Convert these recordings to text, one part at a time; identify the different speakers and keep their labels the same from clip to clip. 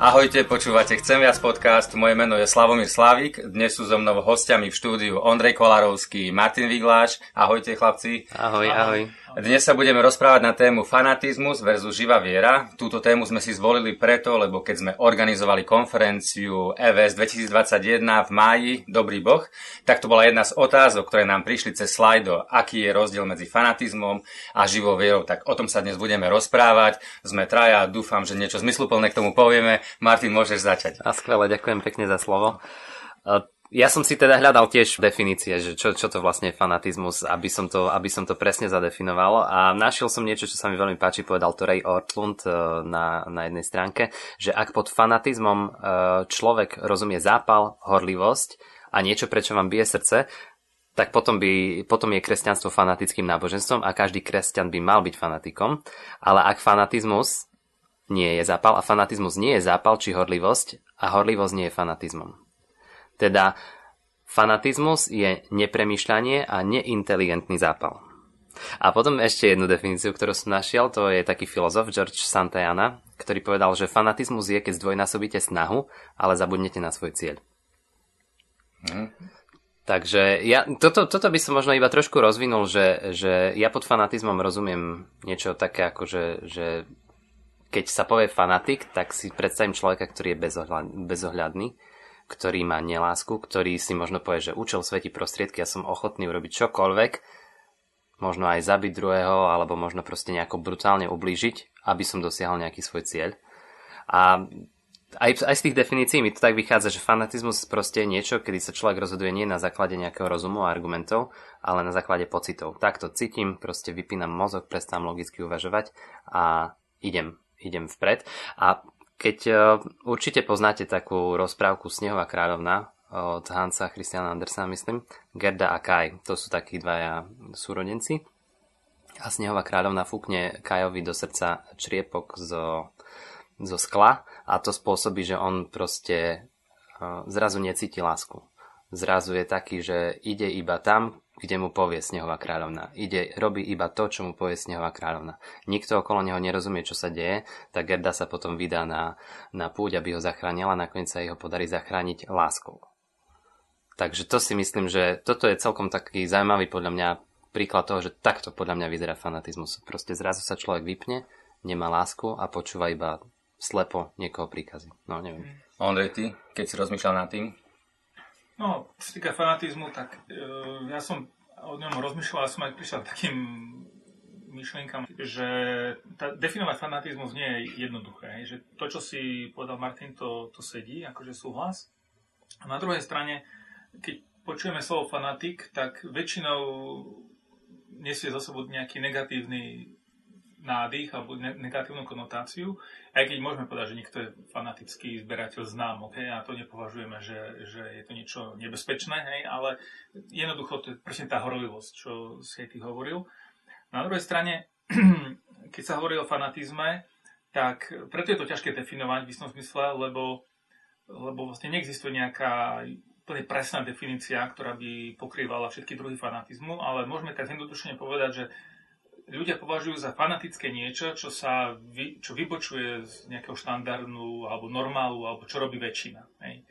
Speaker 1: Ahojte, počúvate Chcem viac podcast, moje meno je Slavomír Slavik, dnes sú so mnou hostiami v štúdiu Ondrej Kolarovský, Martin Vigláš. Ahojte chlapci.
Speaker 2: Ahoj, ahoj.
Speaker 1: Dnes sa budeme rozprávať na tému fanatizmus versus živá viera. Túto tému sme si zvolili preto, lebo keď sme organizovali konferenciu EVS 2021 v máji, dobrý boh, tak to bola jedna z otázok, ktoré nám prišli cez slajdo, aký je rozdiel medzi fanatizmom a živou vierou. Tak o tom sa dnes budeme rozprávať. Sme traja, dúfam, že niečo zmysluplné k tomu povieme. Martin, môžeš začať.
Speaker 2: A skvelé, ďakujem pekne za slovo. Ja som si teda hľadal tiež definície, že čo, čo to vlastne je fanatizmus, aby som, to, aby som to presne zadefinoval a našiel som niečo, čo sa mi veľmi páči, povedal to Ray Ortlund e, na, na jednej stránke, že ak pod fanatizmom e, človek rozumie zápal, horlivosť a niečo, prečo vám bije srdce, tak potom, by, potom je kresťanstvo fanatickým náboženstvom a každý kresťan by mal byť fanatikom. Ale ak fanatizmus nie je zápal a fanatizmus nie je zápal či horlivosť a horlivosť nie je fanatizmom. Teda fanatizmus je nepremýšľanie a neinteligentný zápal. A potom ešte jednu definíciu, ktorú som našiel, to je taký filozof George Santayana, ktorý povedal, že fanatizmus je, keď zdvojnásobíte snahu, ale zabudnete na svoj cieľ. Hmm. Takže ja, toto, toto by som možno iba trošku rozvinul, že, že ja pod fanatizmom rozumiem niečo také ako, že, že keď sa povie fanatik, tak si predstavím človeka, ktorý je bezohľadný ktorý má nelásku, ktorý si možno povie, že účel svetí prostriedky, ja som ochotný urobiť čokoľvek, možno aj zabiť druhého, alebo možno proste nejako brutálne ublížiť, aby som dosiahol nejaký svoj cieľ. A aj, aj z tých definícií mi to tak vychádza, že fanatizmus proste je niečo, kedy sa človek rozhoduje nie na základe nejakého rozumu a argumentov, ale na základe pocitov. Takto cítim, proste vypínam mozog, prestám logicky uvažovať a idem, idem vpred. A keď uh, určite poznáte takú rozprávku Snehová kráľovna od Hansa Christiana Andersena, myslím, Gerda a Kai, to sú takí dvaja súrodenci. A Snehová kráľovna fúkne Kajovi do srdca čriepok zo, zo skla a to spôsobí, že on proste uh, zrazu necíti lásku. Zrazu je taký, že ide iba tam, kde mu povie Snehová kráľovna. Ide, robí iba to, čo mu povie Snehová kráľovna. Nikto okolo neho nerozumie, čo sa deje, tak Gerda sa potom vydá na, na púť, aby ho zachránila, nakoniec sa jeho podarí zachrániť láskou. Takže to si myslím, že toto je celkom taký zaujímavý podľa mňa príklad toho, že takto podľa mňa vyzerá fanatizmus. Proste zrazu sa človek vypne, nemá lásku a počúva iba slepo niekoho príkazy. No, neviem.
Speaker 1: Ondrej, ty, keď si rozmýšľal nad tým,
Speaker 3: No, čo sa týka fanatizmu, tak e, ja som o ňom rozmýšľal a som aj prišiel takým myšlienkam, že tá, definovať fanatizmus nie je jednoduché. Že to, čo si povedal Martin, to, to sedí, akože súhlas. A na druhej strane, keď počujeme slovo fanatik, tak väčšinou nesie za sebou nejaký negatívny nádych alebo negatívnu konotáciu, aj keď môžeme povedať, že niekto je fanatický zberateľ známok, hej, a to nepovažujeme, že, že je to niečo nebezpečné, hej, ale jednoducho to je presne tá horlivosť, čo si ty hovoril. Na druhej strane, keď sa hovorí o fanatizme, tak preto je to ťažké definovať v istom zmysle, lebo, lebo vlastne neexistuje nejaká úplne presná definícia, ktorá by pokrývala všetky druhy fanatizmu, ale môžeme tak jednoduchne povedať, že ľudia považujú za fanatické niečo, čo sa vy, čo vybočuje z nejakého štandardu alebo normálu, alebo čo robí väčšina. Hej.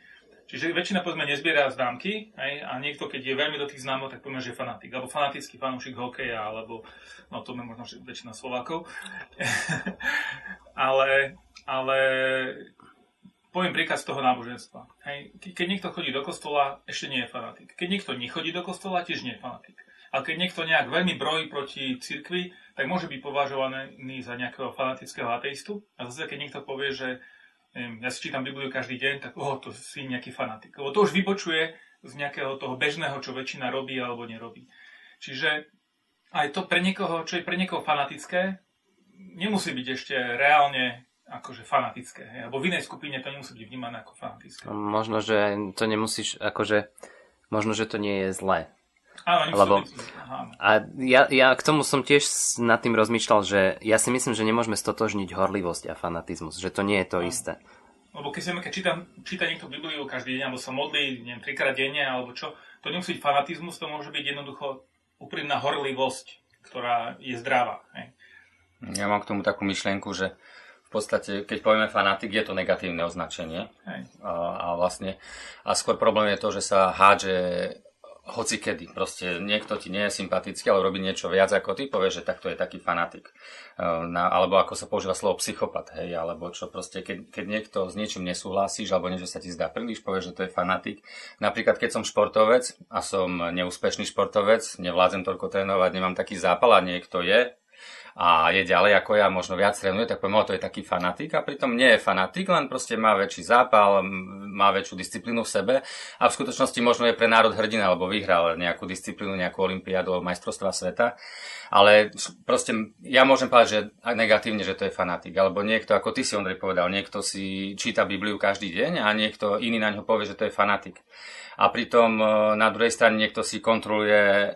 Speaker 3: Čiže väčšina povedzme nezbiera známky hej, a niekto, keď je veľmi do tých známok, tak poviem, že je fanatik. Alebo fanatický fanúšik hokeja, alebo no to možno väčšina Slovákov. ale, ale poviem príklad z toho náboženstva. Hej. Keď niekto chodí do kostola, ešte nie je fanatik. Keď niekto nechodí do kostola, tiež nie je fanatik. A keď niekto nejak veľmi brojí proti cirkvi, tak môže byť považovaný za nejakého fanatického ateistu. A zase, keď niekto povie, že ja si čítam Bibliu každý deň, tak oh, to si nejaký fanatik. Lebo to už vybočuje z nejakého toho bežného, čo väčšina robí alebo nerobí. Čiže aj to pre niekoho, čo je pre niekoho fanatické, nemusí byť ešte reálne akože fanatické. Alebo v inej skupine to nemusí byť vnímané ako fanatické.
Speaker 2: Možno, že to nemusíš, akože, možno, že to nie je zlé.
Speaker 3: Áno,
Speaker 2: Lebo, a ja, ja k tomu som tiež nad tým rozmýšľal, že ja si myslím, že nemôžeme stotožniť horlivosť a fanatizmus, že to nie je to Áno. isté.
Speaker 3: Lebo keď, keď číta, číta niekto Bibliu každý deň, alebo sa modlí, neviem, trikrát denne, alebo čo, to nemusí byť fanatizmus, to môže byť jednoducho úprimná horlivosť, ktorá je zdravá. Hej.
Speaker 1: Ja mám k tomu takú myšlienku, že v podstate, keď povieme fanatik, je to negatívne označenie.
Speaker 3: Hej.
Speaker 1: A, a vlastne, a skôr problém je to, že sa hádže hoci kedy. Proste niekto ti nie je sympatický, ale robí niečo viac ako ty, povie, že takto je taký fanatik. E, na, alebo ako sa používa slovo psychopat, hej, alebo čo proste, keď, keď niekto s niečím nesúhlasíš, alebo niečo sa ti zdá príliš, povie, že to je fanatik. Napríklad, keď som športovec a som neúspešný športovec, nevládzem toľko trénovať, nemám taký zápal a niekto je, a je ďalej ako ja, možno viac trénuje, tak poviem, to je taký fanatik a pritom nie je fanatik, len proste má väčší zápal, má väčšiu disciplínu v sebe a v skutočnosti možno je pre národ hrdina, alebo vyhral nejakú disciplínu, nejakú olimpiádu majstrovstva sveta. Ale proste ja môžem povedať, že negatívne, že to je fanatik. Alebo niekto, ako ty si Ondrej povedal, niekto si číta Bibliu každý deň a niekto iný na ňo povie, že to je fanatik. A pritom e, na druhej strane niekto si kontroluje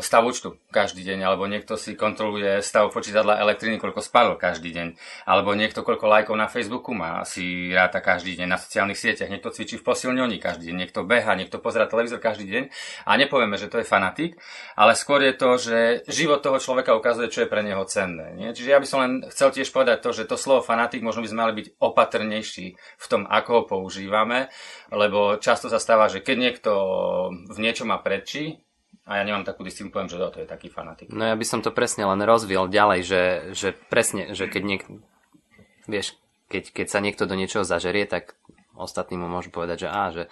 Speaker 1: stav účtu každý deň, alebo niekto si kontroluje stav počítadla elektriny, koľko spadol každý deň, alebo niekto koľko lajkov na Facebooku má, si ráta každý deň na sociálnych sieťach, niekto cvičí v posilňovni každý deň, niekto beha, niekto pozera televízor každý deň a nepovieme, že to je fanatik, ale skôr je to, že život toho človeka ukazuje, čo je pre neho cenné. Nie? Čiže ja by som len chcel tiež povedať to, že to slovo fanatik možno by sme mali byť opatrnejší v tom, ako ho používame, lebo často sa stáva, že keď niekto v niečom má prečí, a ja nemám takú disciplínu, poviem, že to je taký fanatik.
Speaker 2: No ja by som to presne len rozviel ďalej, že, že presne, že keď niek... vieš, keď, keď sa niekto do niečoho zažerie, tak ostatní mu môžu povedať, že á, že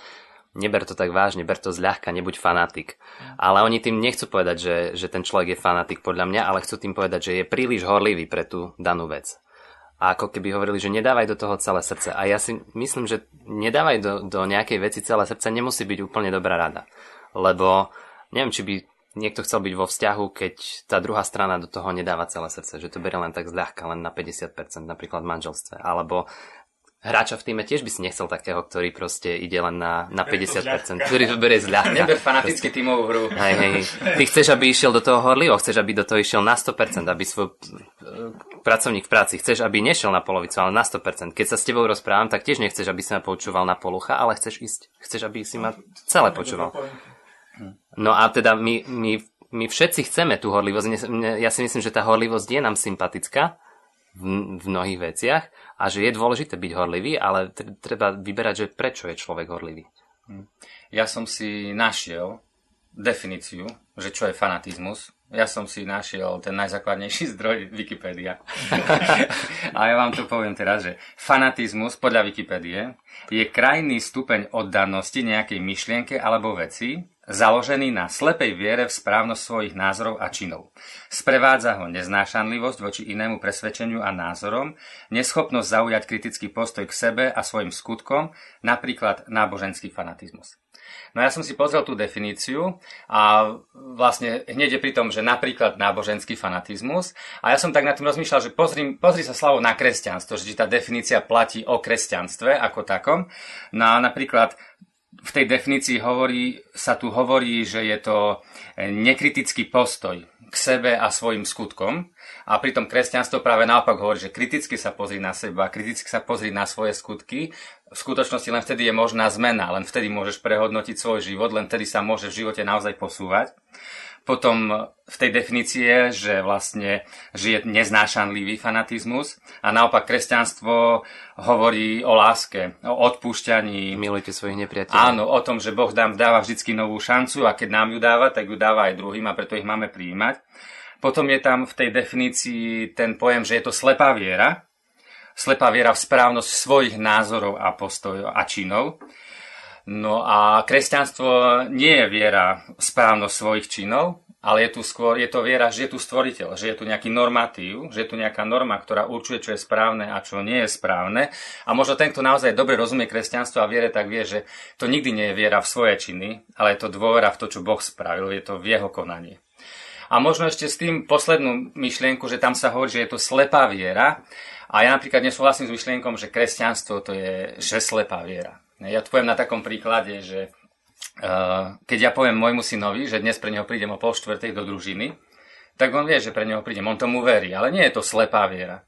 Speaker 2: neber to tak vážne, ber to zľahka, nebuď fanatik. Ale oni tým nechcú povedať, že, že ten človek je fanatik podľa mňa, ale chcú tým povedať, že je príliš horlivý pre tú danú vec. A ako keby hovorili, že nedávaj do toho celé srdce. A ja si myslím, že nedávaj do, do nejakej veci celé srdce nemusí byť úplne dobrá rada. Lebo neviem, či by niekto chcel byť vo vzťahu, keď tá druhá strana do toho nedáva celé srdce, že to berie len tak zľahka, len na 50%, napríklad v manželstve. Alebo hráča v týme tiež by si nechcel takého, ktorý proste ide len na, na 50%, ktorý to berie zľahka.
Speaker 1: Neber fanaticky tímovú hru.
Speaker 2: Hej, hej. Ty chceš, aby išiel do toho horlivo, chceš, aby do toho išiel na 100%, aby svoj pracovník v práci, chceš, aby nešiel na polovicu, ale na 100%. Keď sa s tebou rozprávam, tak tiež nechceš, aby si ma počúval na polucha, ale chceš ísť, chceš, aby si ma celé počúval. No a teda my, my, my všetci chceme tú horlivosť. Ja si myslím, že tá horlivosť je nám sympatická v, v mnohých veciach a že je dôležité byť horlivý, ale treba vyberať, že prečo je človek horlivý. Hm.
Speaker 1: Ja som si našiel definíciu, že čo je fanatizmus. Ja som si našiel ten najzákladnejší zdroj Wikipedia. a ja vám tu poviem teraz, že fanatizmus podľa Wikipédie je krajný stupeň oddanosti nejakej myšlienke alebo veci, založený na slepej viere v správnosť svojich názorov a činov. Sprevádza ho neznášanlivosť voči inému presvedčeniu a názorom, neschopnosť zaujať kritický postoj k sebe a svojim skutkom, napríklad náboženský fanatizmus. No ja som si pozrel tú definíciu a vlastne hneď je pri tom, že napríklad náboženský fanatizmus a ja som tak nad tým rozmýšľal, že pozri, pozri sa slavo na kresťanstvo, že tá definícia platí o kresťanstve ako takom. No a napríklad v tej definícii hovorí, sa tu hovorí, že je to nekritický postoj k sebe a svojim skutkom. A pritom kresťanstvo práve naopak hovorí, že kriticky sa pozri na seba, kriticky sa pozri na svoje skutky. V skutočnosti len vtedy je možná zmena, len vtedy môžeš prehodnotiť svoj život, len vtedy sa môže v živote naozaj posúvať. Potom v tej definícii je, že vlastne žije neznášanlivý fanatizmus a naopak kresťanstvo hovorí o láske, o odpúšťaní.
Speaker 2: Milujte svojich nepriateľov.
Speaker 1: Áno, o tom, že Boh nám dáva vždy novú šancu a keď nám ju dáva, tak ju dáva aj druhým a preto ich máme prijímať. Potom je tam v tej definícii ten pojem, že je to slepá viera. Slepá viera v správnosť svojich názorov a postojov a činov. No a kresťanstvo nie je viera správnosť svojich činov, ale je tu skôr, je to viera, že je tu stvoriteľ, že je tu nejaký normatív, že je tu nejaká norma, ktorá určuje, čo je správne a čo nie je správne. A možno ten, kto naozaj dobre rozumie kresťanstvo a viere, tak vie, že to nikdy nie je viera v svoje činy, ale je to dôvera v to, čo Boh spravil, je to v jeho konanie. A možno ešte s tým poslednú myšlienku, že tam sa hovorí, že je to slepá viera. A ja napríklad nesúhlasím s myšlienkom, že kresťanstvo to je že slepá viera. Ja to poviem na takom príklade, že uh, keď ja poviem môjmu synovi, že dnes pre neho prídem o pol štvrtej do družiny, tak on vie, že pre neho prídem, on tomu verí, ale nie je to slepá viera.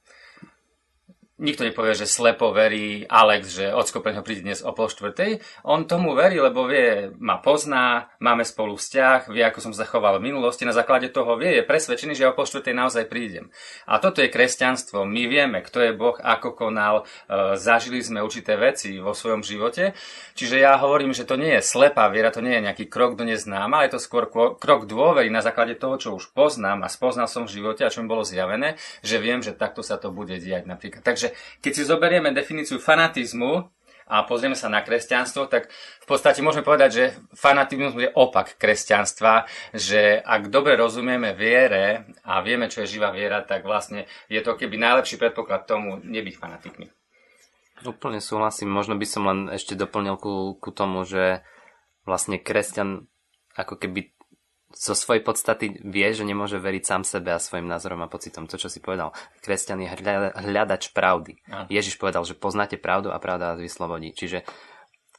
Speaker 1: Nikto nepovie, že slepo verí Alex, že ocko pre príde dnes o pol štvrtej. On tomu verí, lebo vie, ma pozná, máme spolu vzťah, vie, ako som zachoval v minulosti. Na základe toho vie, je presvedčený, že o pol štvrtej naozaj prídem. A toto je kresťanstvo. My vieme, kto je Boh, ako konal, e, zažili sme určité veci vo svojom živote. Čiže ja hovorím, že to nie je slepá viera, to nie je nejaký krok do neznáma, ale je to skôr krok dôvery na základe toho, čo už poznám a spoznal som v živote a čo mi bolo zjavené, že viem, že takto sa to bude diať napríklad. Takže Takže keď si zoberieme definíciu fanatizmu a pozrieme sa na kresťanstvo, tak v podstate môžeme povedať, že fanatizmus je opak kresťanstva, že ak dobre rozumieme viere a vieme, čo je živá viera, tak vlastne je to keby najlepší predpoklad tomu nebyť fanatikmi.
Speaker 2: Úplne súhlasím. Možno by som len ešte doplnil ku, ku tomu, že vlastne kresťan ako keby zo svojej podstaty vie, že nemôže veriť sám sebe a svojim názorom a pocitom. To, čo si povedal. Kresťan je hľadač pravdy. A. Ježiš povedal, že poznáte pravdu a pravda vás vyslobodí. Čiže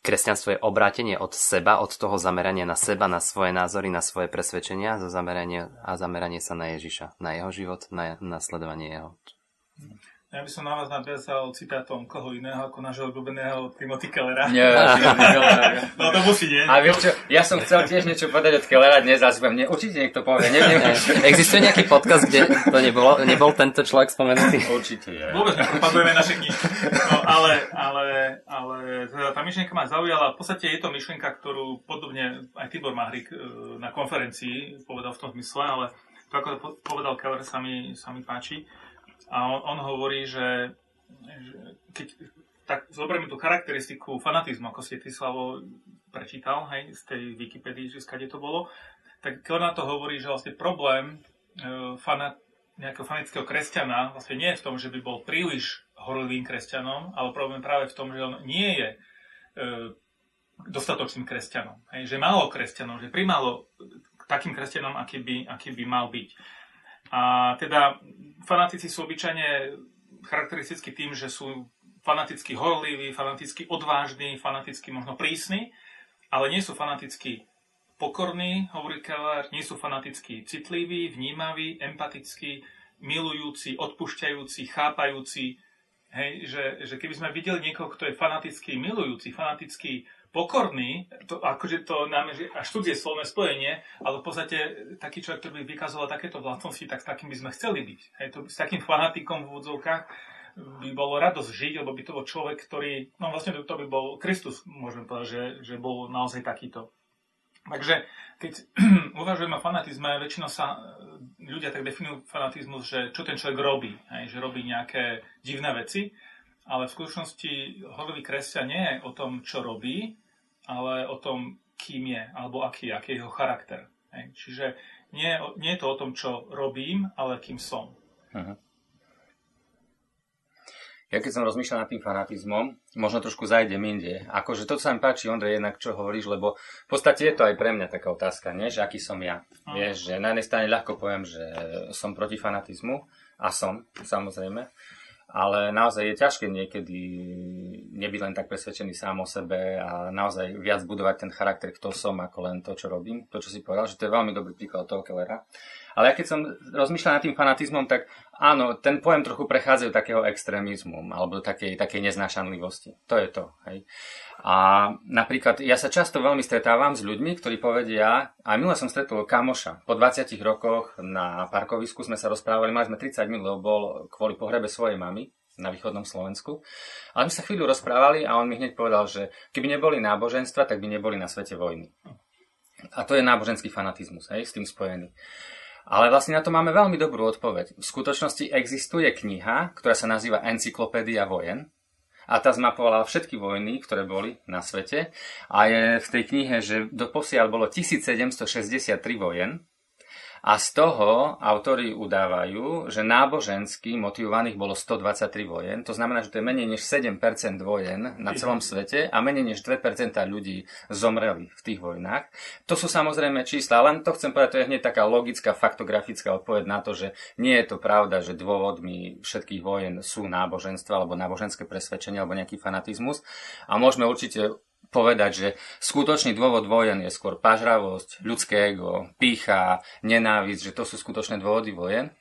Speaker 2: kresťanstvo je obrátenie od seba, od toho zamerania na seba, na svoje názory, na svoje presvedčenia zo zameranie, a zameranie sa na Ježiša, na jeho život, na nasledovanie jeho.
Speaker 3: Ja by som na vás nadviazal citátom koho iného ako nášho obľúbeného Timothy Kellera.
Speaker 1: Nie,
Speaker 3: no to musí, nie?
Speaker 1: A vieš čo, ja som chcel tiež niečo povedať od Kellera dnes a mne určite niekto povie. Neviem.
Speaker 2: Existuje nejaký podcast, kde to nebolo, nebol tento človek spomenutý?
Speaker 1: Určite je.
Speaker 3: Vôbec nepropagujeme naše knihy. No, ale, ale, ale teda tá myšlienka ma zaujala. V podstate je to myšlienka, ktorú podobne aj Tibor Mahrik e, na konferencii povedal v tom zmysle, ale to, ako to povedal Keller, sa mi, sa mi páči a on, on hovorí, že, že keď tak zoberieme tú charakteristiku fanatizmu, ako si ty, Slavo, prečítal, hej, z tej Wikipedii, že skade to bolo, tak na to hovorí, že vlastne problém e, fanat, nejakého fanatického kresťana vlastne nie je v tom, že by bol príliš horlivým kresťanom, ale problém práve v tom, že on nie je e, dostatočným kresťanom. Hej, že málo kresťanov, že primálo takým kresťanom, aký by, aký by mal byť. A teda fanatici sú obyčajne charakteristicky tým, že sú fanaticky horliví, fanaticky odvážni, fanaticky možno prísni, ale nie sú fanaticky pokorní, hovorí Keller, nie sú fanaticky citliví, vnímaví, empatickí, milujúci, odpúšťajúci, chápajúci. Hej, že, že keby sme videli niekoho, kto je fanaticky milujúci, fanaticky pokorný, to, akože to nám je až cudzie slovné spojenie, ale v podstate taký človek, ktorý by vykazoval takéto vlastnosti, tak s takým by sme chceli byť. Hej, to, s takým fanatikom v úvodzovkách by bolo radosť žiť, lebo by to bol človek, ktorý, no vlastne to, to by bol Kristus, môžeme povedať, že, že bol naozaj takýto. Takže keď uvažujeme o fanatizme, väčšinou sa ľudia tak definujú fanatizmus, že čo ten človek robí, hej, že robí nejaké divné veci, ale v skutočnosti hovorí kresťan nie je o tom, čo robí, ale o tom, kým je, alebo aký, aký je jeho charakter. Hej. Čiže nie, nie je to o tom, čo robím, ale kým som. Uh-huh.
Speaker 1: Ja keď som rozmýšľal nad tým fanatizmom, možno trošku zajdem inde. Akože to sa mi páči, Ondrej, jednak čo hovoríš, lebo v podstate je to aj pre mňa taká otázka, nie? že aký som ja. Uh-huh. Vieš, že na jednej strane ľahko poviem, že som proti fanatizmu, a som, samozrejme ale naozaj je ťažké niekedy nebyť len tak presvedčený sám o sebe a naozaj viac budovať ten charakter, kto som, ako len to, čo robím. To, čo si povedal, že to je veľmi dobrý príklad toho Kellera. Ale ja keď som rozmýšľal nad tým fanatizmom, tak áno, ten pojem trochu prechádza do takého extrémizmu alebo do takej, takej neznášanlivosti. To je to. Hej. A napríklad ja sa často veľmi stretávam s ľuďmi, ktorí povedia, a minule som stretol kamoša, po 20 rokoch na parkovisku sme sa rozprávali, mali sme 30 minút, lebo bol kvôli pohrebe svojej mamy na východnom Slovensku. Ale my sa chvíľu rozprávali a on mi hneď povedal, že keby neboli náboženstva, tak by neboli na svete vojny. A to je náboženský fanatizmus, hej, s tým spojený. Ale vlastne na to máme veľmi dobrú odpoveď. V skutočnosti existuje kniha, ktorá sa nazýva Encyklopédia vojen, a tá zmapovala všetky vojny, ktoré boli na svete. A je v tej knihe, že doposiaľ bolo 1763 vojen a z toho autori udávajú, že nábožensky motivovaných bolo 123 vojen. To znamená, že to je menej než 7% vojen na celom svete a menej než 2% ľudí zomreli v tých vojnách. To sú samozrejme čísla, len to chcem povedať, to je hneď taká logická, faktografická odpoveď na to, že nie je to pravda, že dôvodmi všetkých vojen sú náboženstva alebo náboženské presvedčenie alebo nejaký fanatizmus. A môžeme určite povedať, že skutočný dôvod vojen je skôr pažravosť, ľudské ego, pícha, nenávisť, že to sú skutočné dôvody vojen.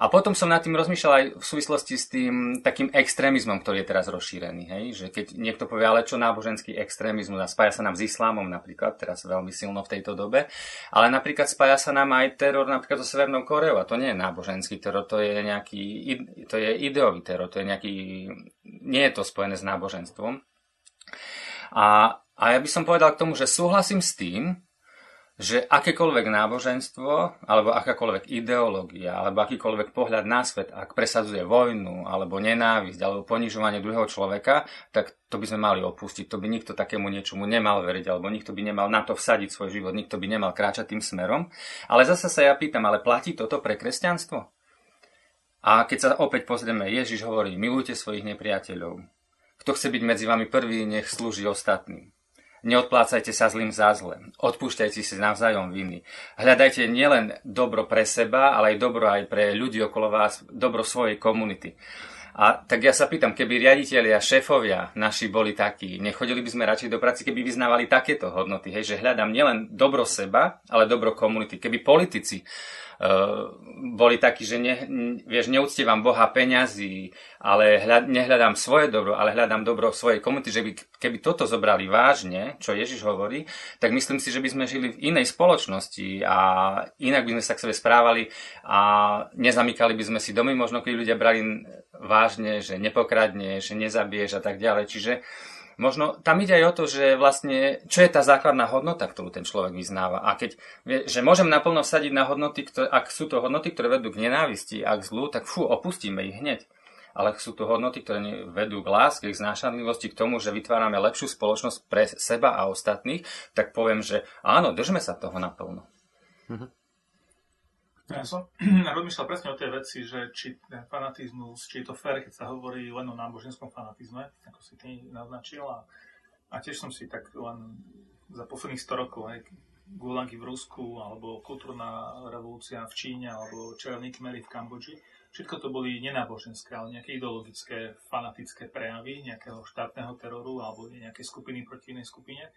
Speaker 1: A potom som nad tým rozmýšľal aj v súvislosti s tým takým extrémizmom, ktorý je teraz rozšírený. Hej? Že keď niekto povie, ale čo náboženský extrémizmus a spája sa nám s islámom napríklad, teraz veľmi silno v tejto dobe, ale napríklad spája sa nám aj teror napríklad so Severnou Koreou a to nie je náboženský teror, to je nejaký, to je ideový teror, to je nejaký, nie je to spojené s náboženstvom. A, a ja by som povedal k tomu, že súhlasím s tým, že akékoľvek náboženstvo, alebo akákoľvek ideológia, alebo akýkoľvek pohľad na svet, ak presadzuje vojnu, alebo nenávisť, alebo ponižovanie druhého človeka, tak to by sme mali opustiť. To by nikto takému niečomu nemal veriť, alebo nikto by nemal na to vsadiť svoj život, nikto by nemal kráčať tým smerom. Ale zase sa ja pýtam, ale platí toto pre kresťanstvo? A keď sa opäť pozrieme, Ježiš hovorí, milujte svojich nepriateľov. Kto chce byť medzi vami prvý, nech slúži ostatným. Neodplácajte sa zlým za zle. Odpúšťajte si navzájom viny. Hľadajte nielen dobro pre seba, ale aj dobro aj pre ľudí okolo vás, dobro svojej komunity. A tak ja sa pýtam, keby riaditeľi a šéfovia naši boli takí, nechodili by sme radšej do práce, keby vyznávali takéto hodnoty, hej, že hľadám nielen dobro seba, ale dobro komunity. Keby politici boli takí, že ne, vieš, neúctievam Boha peňazí, ale hľad, nehľadám svoje dobro, ale hľadám dobro svojej komunity, že by, keby toto zobrali vážne, čo Ježiš hovorí, tak myslím si, že by sme žili v inej spoločnosti a inak by sme sa k sebe správali a nezamykali by sme si domy, možno keď ľudia brali vážne, že nepokradneš, nezabiješ a tak ďalej. Čiže uh, možno tam ide aj o to, že vlastne, čo je tá základná hodnota, ktorú ten človek vyznáva. A keď, že môžem naplno vsadiť na hodnoty, ktoré, ak sú to hodnoty, ktoré vedú k nenávisti a k zlu, tak fú, opustíme ich hneď. Ale ak sú to hodnoty, ktoré vedú k láske, k znášanlivosti, k tomu, že vytvárame lepšiu spoločnosť pre seba a ostatných, tak poviem, že áno, držme sa toho naplno. Mm-hmm.
Speaker 3: Ja som rozmýšľal presne o tej veci, že či ten fanatizmus, či je to fér, keď sa hovorí len o náboženskom fanatizme, ako si ty naznačil. A, a tiež som si tak len za posledných 100 rokov, aj gulangy v Rusku, alebo kultúrna revolúcia v Číne, alebo červený kmery v Kambodži, všetko to boli nenáboženské, ale nejaké ideologické, fanatické prejavy nejakého štátneho teroru alebo nejakej skupiny proti inej skupine.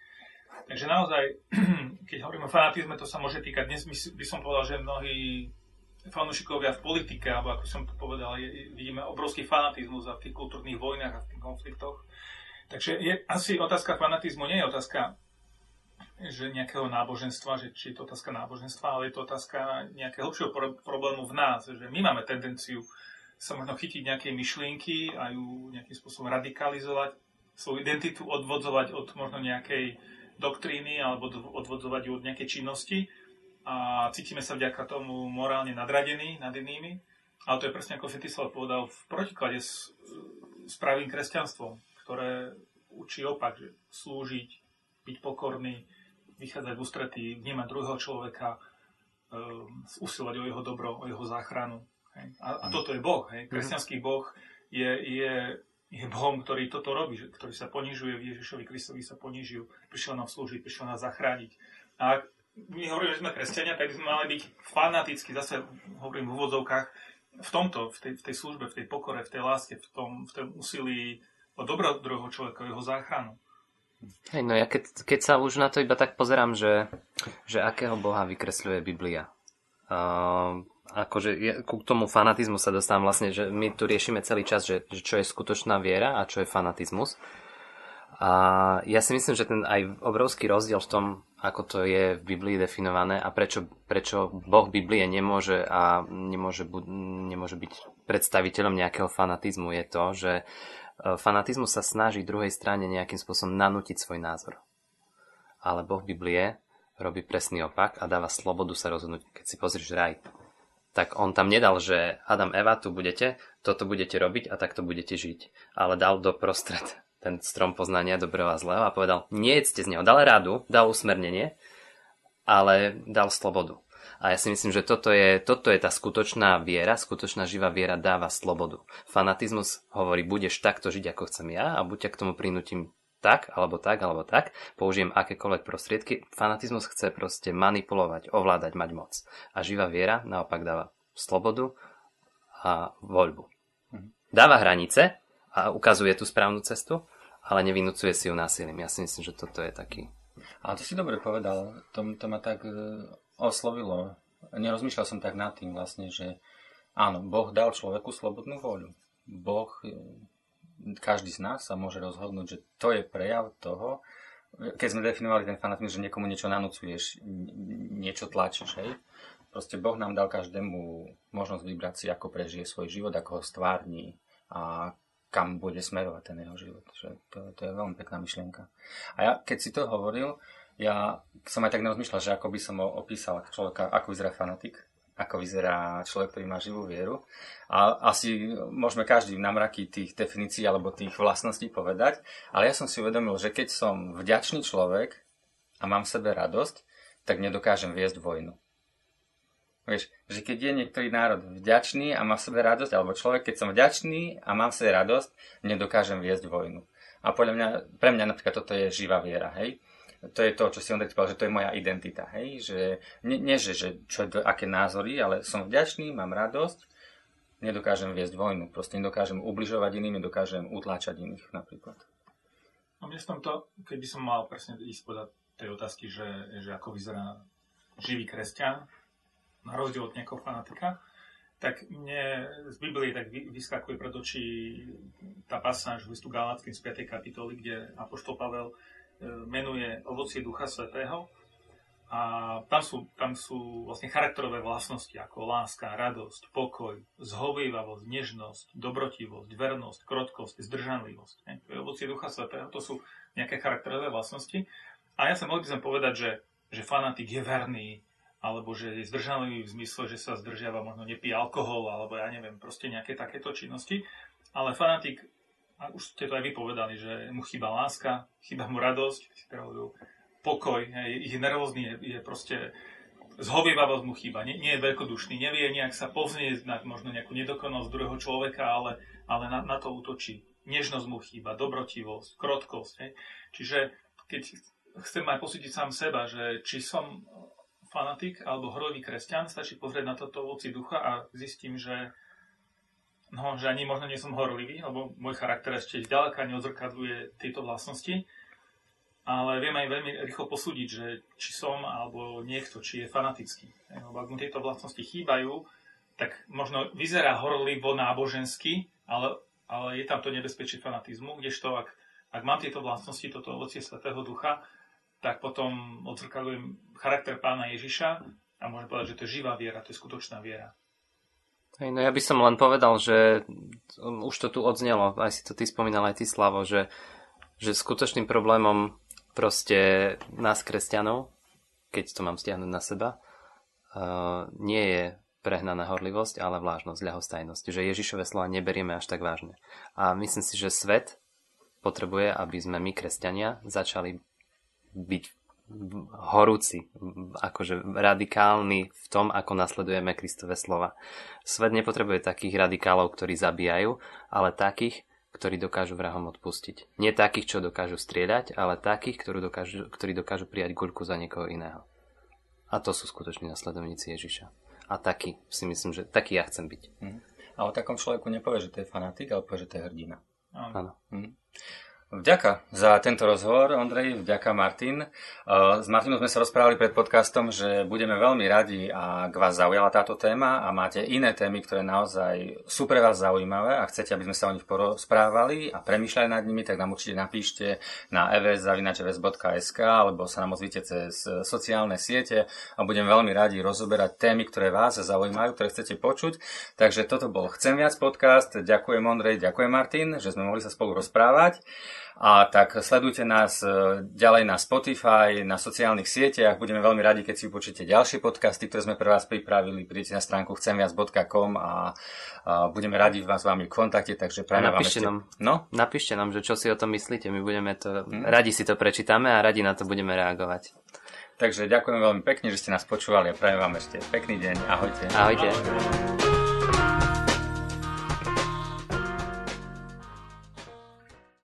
Speaker 3: Takže naozaj, keď hovorím o fanatizme, to sa môže týkať, dnes by som povedal, že mnohí fanúšikovia v politike, alebo ako som to povedal, je, vidíme obrovský fanatizmus v tých kultúrnych vojnách a v tých konfliktoch. Takže je, asi otázka fanatizmu nie je otázka že nejakého náboženstva, že či je to otázka náboženstva, ale je to otázka nejakého hlbšieho pro- problému v nás, že my máme tendenciu sa možno chytiť nejakej myšlienky a ju nejakým spôsobom radikalizovať, svoju identitu odvodzovať od možno nejakej doktríny alebo odvodzovať ju od nejakej činnosti a cítime sa vďaka tomu morálne nadradení nad inými. Ale to je presne ako Fetislav povedal v protiklade s, s pravým kresťanstvom, ktoré učí opak, že slúžiť, byť pokorný, vychádzať v ústretí, vnímať druhého človeka, um, usilovať o jeho dobro, o jeho záchranu. Hej. A, a toto je Boh. Hej. Mhm. Kresťanský Boh je, je je Bohom, ktorý toto robí, ktorý sa ponižuje, v Ježišovi Kristovi sa ponižil, prišiel nám slúžiť, prišiel nás zachrániť. A my hovoríme, že sme kresťania, tak by sme mali byť fanaticky, zase hovorím v úvodzovkách, v tomto, v tej, v tej službe, v tej pokore, v tej láske, v tom, v tom úsilí o dobro druhého človeka, jeho záchranu.
Speaker 2: Hej, no ja keď, keď sa už na to iba tak pozerám, že, že akého Boha vykresľuje Biblia. Uh, akože je, ku tomu fanatizmu sa dostávam vlastne, že my tu riešime celý čas, že, že čo je skutočná viera a čo je fanatizmus. A ja si myslím, že ten aj obrovský rozdiel v tom, ako to je v Biblii definované a prečo, prečo Boh Biblie nemôže a nemôže, nemôže byť predstaviteľom nejakého fanatizmu je to, že e, fanatizmus sa snaží druhej strane nejakým spôsobom nanútiť svoj názor. Ale Boh Biblie robí presný opak a dáva slobodu sa rozhodnúť. Keď si pozrieš raj, tak on tam nedal, že Adam, Eva, tu budete, toto budete robiť a takto budete žiť. Ale dal do prostred ten strom poznania dobrého a zlého a povedal, nie jedzte z neho. Dal rádu, dal usmernenie, ale dal slobodu. A ja si myslím, že toto je, toto je tá skutočná viera, skutočná živá viera dáva slobodu. Fanatizmus hovorí, budeš takto žiť, ako chcem ja a buď ťa k tomu prinútim tak, alebo tak, alebo tak, použijem akékoľvek prostriedky. Fanatizmus chce proste manipulovať, ovládať, mať moc. A živá viera naopak dáva slobodu a voľbu. Mhm. Dáva hranice a ukazuje tú správnu cestu, ale nevinúcuje si ju násilím. Ja si myslím, že toto je taký...
Speaker 1: Ale to si dobre povedal. To, to ma tak uh, oslovilo. Nerozmýšľal som tak nad tým vlastne, že Áno, Boh dal človeku slobodnú voľu. Boh, e, každý z nás sa môže rozhodnúť, že to je prejav toho, keď sme definovali ten fanatizmus, že niekomu niečo nanúcuješ, niečo tlačíš, hej. Proste Boh nám dal každému možnosť vybrať si, ako prežije svoj život, ako ho stvárni a kam bude smerovať ten jeho život. Že to, to je veľmi pekná myšlienka. A ja, keď si to hovoril, ja som aj tak nerozmýšľal, že ako by som opísal človeka, ako vyzerá fanatik, ako vyzerá človek, ktorý má živú vieru. A asi môžeme každý na mraky tých definícií alebo tých vlastností povedať, ale ja som si uvedomil, že keď som vďačný človek a mám v sebe radosť, tak nedokážem viesť vojnu. Vieš, že keď je niektorý národ vďačný a má v sebe radosť, alebo človek, keď som vďačný a mám v sebe radosť, nedokážem viesť vojnu. A podľa mňa, pre mňa napríklad toto je živá viera, hej to je to, čo si on povedal, že to je moja identita, hej, že nie, nie že, že čo, aké názory, ale som vďačný, mám radosť, nedokážem viesť vojnu, proste nedokážem ubližovať iným, nedokážem utláčať iných napríklad.
Speaker 3: No mne v tomto, keby som mal presne ísť podať tej otázky, že, že ako vyzerá živý kresťan, na rozdiel od nejakého fanatika, tak mne z Biblie tak vyskakuje pred očí tá pasáž v listu Galackým z 5. kapitoly, kde Apoštol Pavel menuje ovocie Ducha Svetého. A tam sú, tam sú vlastne charakterové vlastnosti ako láska, radosť, pokoj, zhovývavosť, nežnosť, dobrotivosť, vernosť, krotkosť, zdržanlivosť. To je ovocie Ducha Svetého, to sú nejaké charakterové vlastnosti. A ja sa mohli by som povedať, že, že fanatik je verný, alebo že je zdržanlivý v zmysle, že sa zdržiava, možno nepí alkohol, alebo ja neviem, proste nejaké takéto činnosti. Ale fanatik a už ste to aj vypovedali, že mu chýba láska, chýba mu radosť, pokoj, je nervózny, je, je proste zhovievavosť mu chýba, nie, nie je veľkodušný, nevie nejak sa povznieť na možno nejakú nedokonalosť druhého človeka, ale, ale na, na to útočí. Nežnosť mu chýba, dobrotivosť, krotkosť. Hej. Čiže keď chcem aj posúdiť sám seba, že či som fanatik alebo horlivý kresťan, stačí pozrieť na toto ovoci ducha a zistím, že no, že ani možno nie som horlivý, lebo môj charakter ešte zďaleka neodzrkadluje tieto vlastnosti, ale viem aj veľmi rýchlo posúdiť, že či som alebo niekto, či je fanatický. Lebo ak mu tieto vlastnosti chýbajú, tak možno vyzerá horlivo nábožensky, ale, ale je tam to nebezpečie fanatizmu, kdežto ak, ak mám tieto vlastnosti, toto ovocie Svetého Ducha, tak potom odzrkadujem charakter pána Ježiša a môžem povedať, že to je živá viera, to je skutočná viera.
Speaker 2: Hej, no ja by som len povedal, že už to tu odznelo, aj si to ty spomínal, aj ty Slavo, že, že skutočným problémom proste nás kresťanov, keď to mám stiahnuť na seba, uh, nie je prehnaná horlivosť, ale vlážnosť, ľahostajnosť. Že Ježišové slova neberieme až tak vážne. A myslím si, že svet potrebuje, aby sme my, kresťania, začali byť horúci, akože radikálny v tom, ako nasledujeme Kristove slova. Svet nepotrebuje takých radikálov, ktorí zabíjajú, ale takých, ktorí dokážu vrahom odpustiť. Nie takých, čo dokážu strieľať, ale takých, ktorí dokážu, ktorí dokážu prijať guľku za niekoho iného. A to sú skutoční nasledovníci Ježiša. A taký si myslím, že taký ja chcem byť. Mm.
Speaker 1: A o takom človeku nepovie, že to je fanatik, ale povie, že to je hrdina.
Speaker 2: Áno. Mm.
Speaker 1: Vďaka za tento rozhovor, Ondrej, vďaka Martin. E, s Martinom sme sa rozprávali pred podcastom, že budeme veľmi radi, ak vás zaujala táto téma a máte iné témy, ktoré naozaj sú pre vás zaujímavé a chcete, aby sme sa o nich porozprávali a premýšľali nad nimi, tak nám určite napíšte na evs.evs.sk alebo sa nám ozvite cez sociálne siete a budem veľmi radi rozoberať témy, ktoré vás zaujímajú, ktoré chcete počuť. Takže toto bol Chcem viac podcast. Ďakujem Ondrej, ďakujem Martin, že sme mohli sa spolu rozprávať. A tak sledujte nás e, ďalej na Spotify, na sociálnych sieťach. Budeme veľmi radi, keď si počujete ďalšie podcasty, ktoré sme pre vás pripravili. Prídete na stránku chcemviac.com a, a budeme radi vás s vami v kontakte, takže prajem vám ešte...
Speaker 2: Nám, no? Napíšte nám, že čo si o tom myslíte. My budeme to, hmm. radi si to prečítame a radi na to budeme reagovať.
Speaker 1: Takže ďakujem veľmi pekne, že ste nás počúvali a prajem vám ešte pekný deň. Ahojte.
Speaker 2: Ahojte. Ahojte.